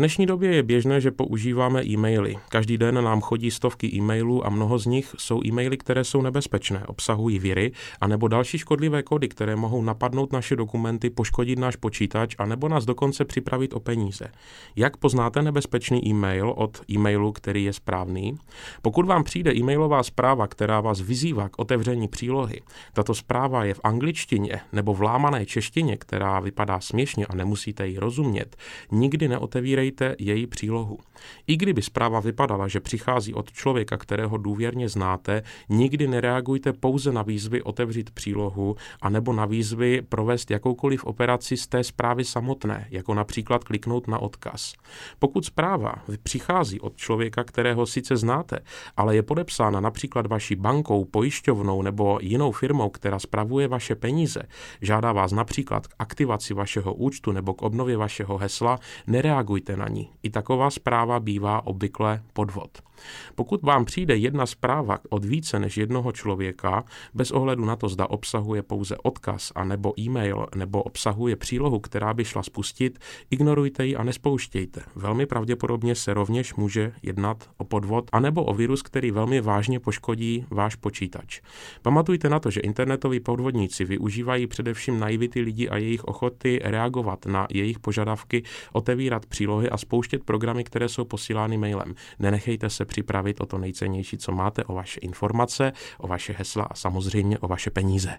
dnešní době je běžné, že používáme e-maily. Každý den nám chodí stovky e-mailů a mnoho z nich jsou e-maily, které jsou nebezpečné, obsahují viry a nebo další škodlivé kódy, které mohou napadnout naše dokumenty, poškodit náš počítač a nebo nás dokonce připravit o peníze. Jak poznáte nebezpečný e-mail od e-mailu, který je správný? Pokud vám přijde e-mailová zpráva, která vás vyzývá k otevření přílohy, tato zpráva je v angličtině nebo v lámané češtině, která vypadá směšně a nemusíte ji rozumět, nikdy neotevírejte její přílohu. I kdyby zpráva vypadala, že přichází od člověka, kterého důvěrně znáte, nikdy nereagujte pouze na výzvy otevřít přílohu a nebo na výzvy provést jakoukoliv operaci z té zprávy samotné, jako například kliknout na odkaz. Pokud zpráva přichází od člověka, kterého sice znáte, ale je podepsána například vaší bankou, pojišťovnou nebo jinou firmou, která spravuje vaše peníze, žádá vás například k aktivaci vašeho účtu nebo k obnově vašeho hesla, nereagujte na ní. I taková zpráva bývá obvykle podvod. Pokud vám přijde jedna zpráva od více než jednoho člověka, bez ohledu na to, zda obsahuje pouze odkaz a nebo e-mail, nebo obsahuje přílohu, která by šla spustit, ignorujte ji a nespouštějte. Velmi pravděpodobně se rovněž může jednat o podvod anebo o virus, který velmi vážně poškodí váš počítač. Pamatujte na to, že internetoví podvodníci využívají především naivity lidí a jejich ochoty reagovat na jejich požadavky, otevírat přílohy a spouštět programy, které jsou posílány mailem. Nenechejte se připravit o to nejcennější, co máte, o vaše informace, o vaše hesla a samozřejmě o vaše peníze.